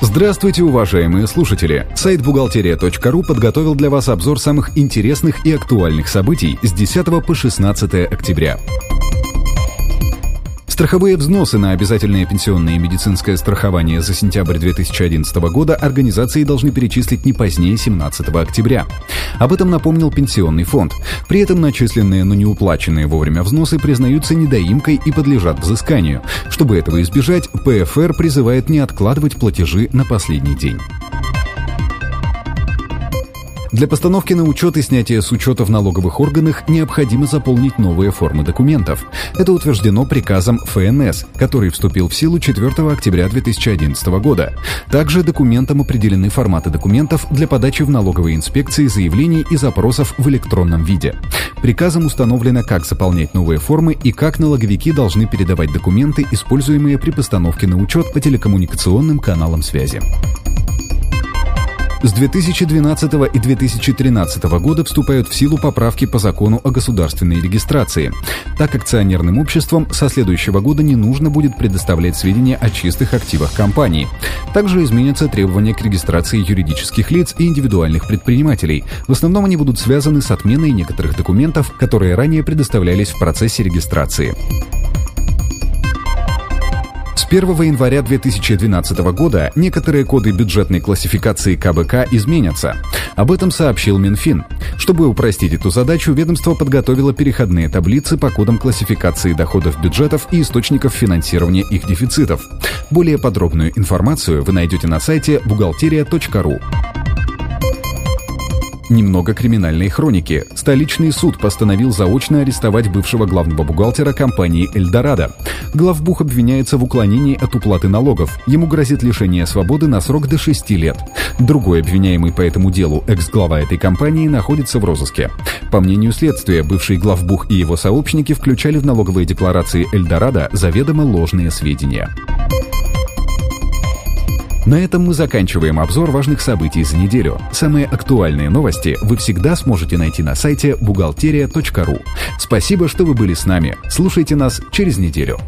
Здравствуйте, уважаемые слушатели! Сайт бухгалтерия.ру подготовил для вас обзор самых интересных и актуальных событий с 10 по 16 октября. Страховые взносы на обязательное пенсионное и медицинское страхование за сентябрь 2011 года организации должны перечислить не позднее 17 октября. Об этом напомнил Пенсионный фонд. При этом начисленные, но не уплаченные вовремя взносы признаются недоимкой и подлежат взысканию. Чтобы этого избежать, ПФР призывает не откладывать платежи на последний день. Для постановки на учет и снятия с учета в налоговых органах необходимо заполнить новые формы документов. Это утверждено приказом ФНС, который вступил в силу 4 октября 2011 года. Также документам определены форматы документов для подачи в налоговые инспекции заявлений и запросов в электронном виде. Приказом установлено, как заполнять новые формы и как налоговики должны передавать документы, используемые при постановке на учет по телекоммуникационным каналам связи. С 2012 и 2013 года вступают в силу поправки по закону о государственной регистрации. Так акционерным обществам со следующего года не нужно будет предоставлять сведения о чистых активах компании. Также изменятся требования к регистрации юридических лиц и индивидуальных предпринимателей. В основном они будут связаны с отменой некоторых документов, которые ранее предоставлялись в процессе регистрации. С 1 января 2012 года некоторые коды бюджетной классификации КБК изменятся. Об этом сообщил Минфин. Чтобы упростить эту задачу, ведомство подготовило переходные таблицы по кодам классификации доходов бюджетов и источников финансирования их дефицитов. Более подробную информацию вы найдете на сайте бухгалтерия.ру. Немного криминальной хроники. Столичный суд постановил заочно арестовать бывшего главного бухгалтера компании «Эльдорадо». Главбух обвиняется в уклонении от уплаты налогов. Ему грозит лишение свободы на срок до 6 лет. Другой обвиняемый по этому делу, экс-глава этой компании, находится в розыске. По мнению следствия, бывший главбух и его сообщники включали в налоговые декларации «Эльдорадо» заведомо ложные сведения. На этом мы заканчиваем обзор важных событий за неделю. Самые актуальные новости вы всегда сможете найти на сайте бухгалтерия.ру. Спасибо, что вы были с нами. Слушайте нас через неделю.